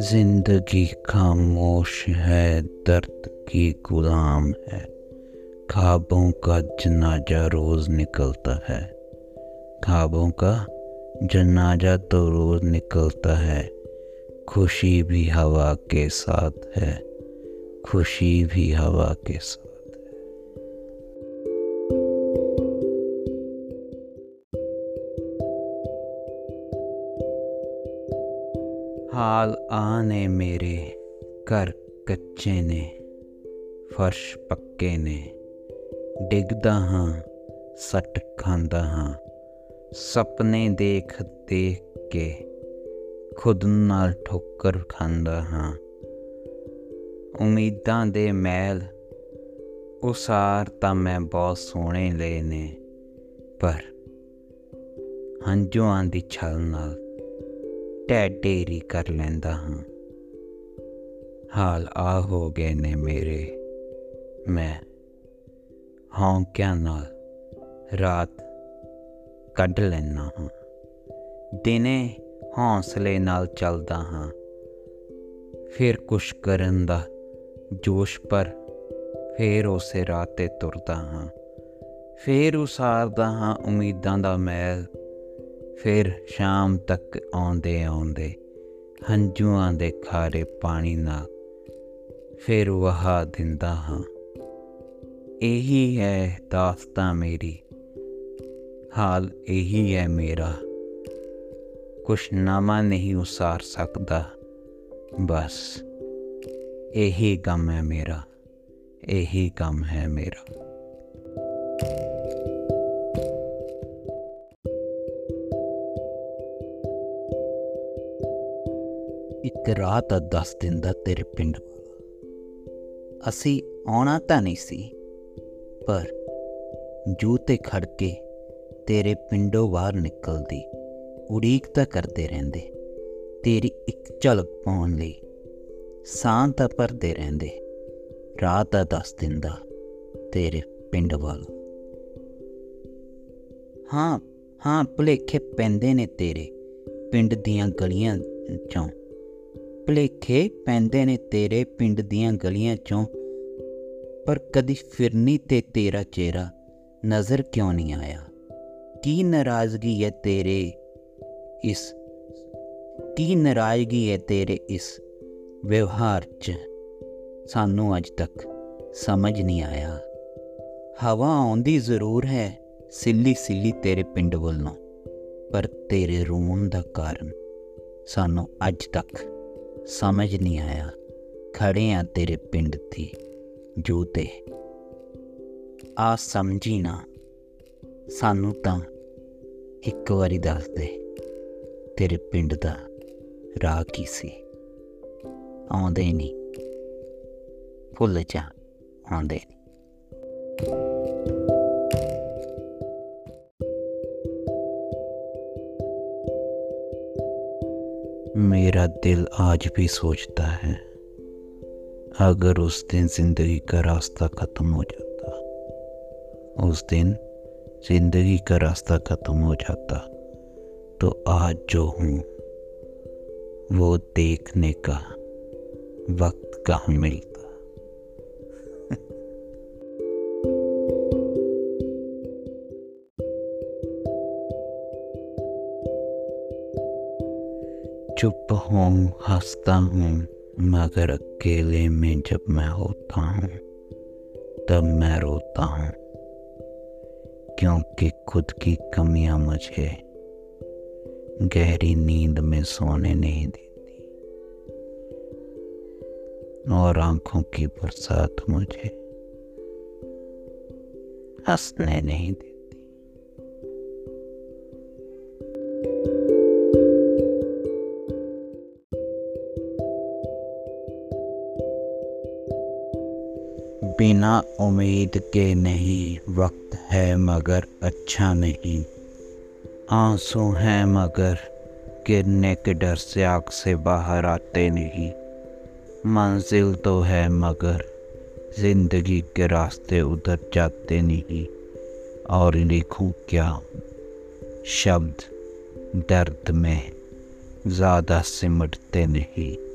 زندگی خاموش ہے، درد کی غلام ہے۔ خوابوں کا جنازہ روز نکلتا ہے۔ خوابوں کا جنازہ تو روز نکلتا ہے۔ خوشی بھی ہوا کے ساتھ ہے۔ خوشی بھی ہوا کے ساتھ۔ ਹਾਲ ਆ ਨੇ ਮੇਰੇ, ਘਰ ਕੱਚੇ ਨੇ, ਫਰਸ਼ ਪੱਕੇ ਨੇ। ਡਿੱਗਦਾ ਹਾਂ, ਸੱਟ ਖਾਂਦਾ ਹਾਂ, ਸੁਪਨੇ ਦੇਖ ਦੇਖ ਕੇ ਖੁਦ ਨਾਲ ਠੋਕਰ ਖਾਂਦਾ ਹਾਂ। ਉਮੀਦਾਂ ਦੇ ਮੈਲ ਉਸਾਰ ਤਾਂ ਮੈਂ ਬਹੁਤ ਸੋਹਣੇ ਲਏ ਨੇ, ਪਰ ਹੰਝੂਆਂ ਦੀ ਛਲ ਨਾਲ ਟੈ ਢੇਰੀ ਕਰ ਲੈਂਦਾ ਹਾਂ। ਹਾਲ ਆ ਹੋ ਗਏ ਨੇ ਮੇਰੇ। ਮੈਂ ਹੌਂਕਿਆਂ ਨਾਲ ਰਾਤ ਕੱਢ ਲੈਣਾ ਹਾਂ। ਦਿਨੇ ਹੌਸਲੇ ਨਾਲ ਚੱਲਦਾ ਹਾਂ। ਫਿਰ ਕੁਛ ਕਰਨ ਦਾ ਜੋਸ਼ ਪਰ ਫੇਰ ਉਸੇ ਰਾਹ ਤੇ ਤੁਰਦਾ ਹਾਂ। ਫੇਰ ਉਸਾਰਦਾ ਹਾਂ ਉਮੀਦਾਂ ਦਾ ਮੈਲ ਫਿਰ ਸ਼ਾਮ ਤੱਕ ਆਉਂਦੇ ਆਉਂਦੇ ਹੰਝੂਆਂ ਦੇ ਖਾਰੇ ਪਾਣੀ ਨਾਲ ਫਿਰ ਵਹਾ ਦਿੰਦਾ ਹਾਂ। ਇਹੀ ਹੈ ਦਾਸਤਾਂ ਮੇਰੀ, ਹਾਲ ਇਹੀ ਹੈ ਮੇਰਾ। ਕੁਛ ਨਾਮਾ ਨਹੀਂ ਉਸਾਰ ਸਕਦਾ, ਬਸ ਇਹੀ ਕੰਮ ਹੈ ਮੇਰਾ, ਇਹੀ ਕੰਮ ਹੈ ਮੇਰਾ। ਇੱਕ ਰਾਤ ਦੱਸ ਦਿੰਦਾ ਤੇਰੇ ਪਿੰਡ ਵਾਲਾ। ਅਸੀਂ ਆਉਣਾ ਤਾਂ ਨਹੀਂ ਸੀ, ਪਰ ਜੂ ਤੇ ਖੜ ਕੇ ਤੇਰੇ ਪਿੰਡੋਂ ਬਾਹਰ ਨਿਕਲਦੀ ਉਡੀਕ ਤਾਂ ਕਰਦੇ ਰਹਿੰਦੇ, ਤੇਰੀ ਇੱਕ ਝਲਕ ਪਾਉਣ ਲਈ ਸਾਂ ਤਾਂ ਪਰਦੇ ਰਹਿੰਦੇ ਰਾਤ ਦਾ ਦੱਸ ਦਿੰਦਾ ਤੇਰੇ ਪਿੰਡ ਵਾਲਾ। ਹਾਂ ਹਾਂ, ਭੁਲੇਖੇ ਪੈਂਦੇ ਨੇ ਤੇਰੇ ਪਿੰਡ ਦੀਆਂ ਗਲੀਆਂ ਚੋਂ। ਭਲੇਖੇ ਪੈਂਦੇ ਨੇ ਤੇਰੇ ਪਿੰਡ ਦੀਆਂ ਗਲੀਆਂ ਚੋਂ। ਪਰ ਕਦੀ ਫਿਰਨੀ ਤੇ ਤੇਰਾ ਚਿਹਰਾ ਨਜ਼ਰ ਕਿਉਂ ਨਹੀਂ ਆਇਆ? ਕੀ ਨਾਰਾਜ਼ਗੀ ਹੈ ਤੇਰੇ ਇਸ, ਕੀ ਨਾਰਾਜ਼ਗੀ ਹੈ ਤੇਰੇ ਇਸ ਵਿਵਹਾਰ 'ਚ? ਸਾਨੂੰ ਅੱਜ ਤੱਕ ਸਮਝ ਨਹੀਂ ਆਇਆ। ਹਵਾ ਆਉਂਦੀ ਜ਼ਰੂਰ ਹੈ ਸਿੱਲੀ ਸਿੱਲੀ ਤੇਰੇ ਪਿੰਡ ਵੱਲੋਂ, ਪਰ ਤੇਰੇ ਰੋਣ ਦਾ ਕਾਰਨ ਸਾਨੂੰ ਅੱਜ ਤੱਕ ਸਮਝ ਨਹੀਂ ਆਇਆ। ਖੜੇ ਆ ਤੇਰੇ ਪਿੰਡ ਦੀ ਜੂਤੇ। ਆ ਸਮਝੀ ਨਾ, ਸਾਨੂੰ ਤਾਂ ਇੱਕ ਵਾਰੀ ਦੱਸ ਦੇ, ਤੇਰੇ ਪਿੰਡ ਦਾ ਰਾਹ ਕੀ ਸੀ? ਆਉਂਦੇ ਨਹੀਂ। ਭੁੱਲ ਜਾ, ਆਉਂਦੇ ਨਹੀਂ। میرا دل آج بھی سوچتا ہے۔ اگر اس دن زندگی کا راستہ ختم ہو جاتا۔ اس دن زندگی کا راستہ ختم ہو جاتا تو آج جو ہوں، وہ دیکھنے کا وقت کہاں ملتا؟ چپ ہوں ہنستا ہوں، مگر اکیلے میں جب میں ہوتا ہوں، تب میں روتا ہوں۔ کیونکہ خود کی کمیاں مجھے گہری نیند میں سونے نہیں دیتی، اور آنکھوں کی برسات مجھے ہنسنے نہیں دیتی۔ پینا امید کے نہیں، وقت ہے مگر اچھا نہیں۔ آنسو ہیں مگر گرنے کے ڈر سے آگ سے باہر آتے نہیں۔ منزل تو ہے مگر زندگی کے راستے ادھر جاتے نہیں۔ اور لکھوں کیا؟ شبد درد میں زیادہ سمٹتے نہیں۔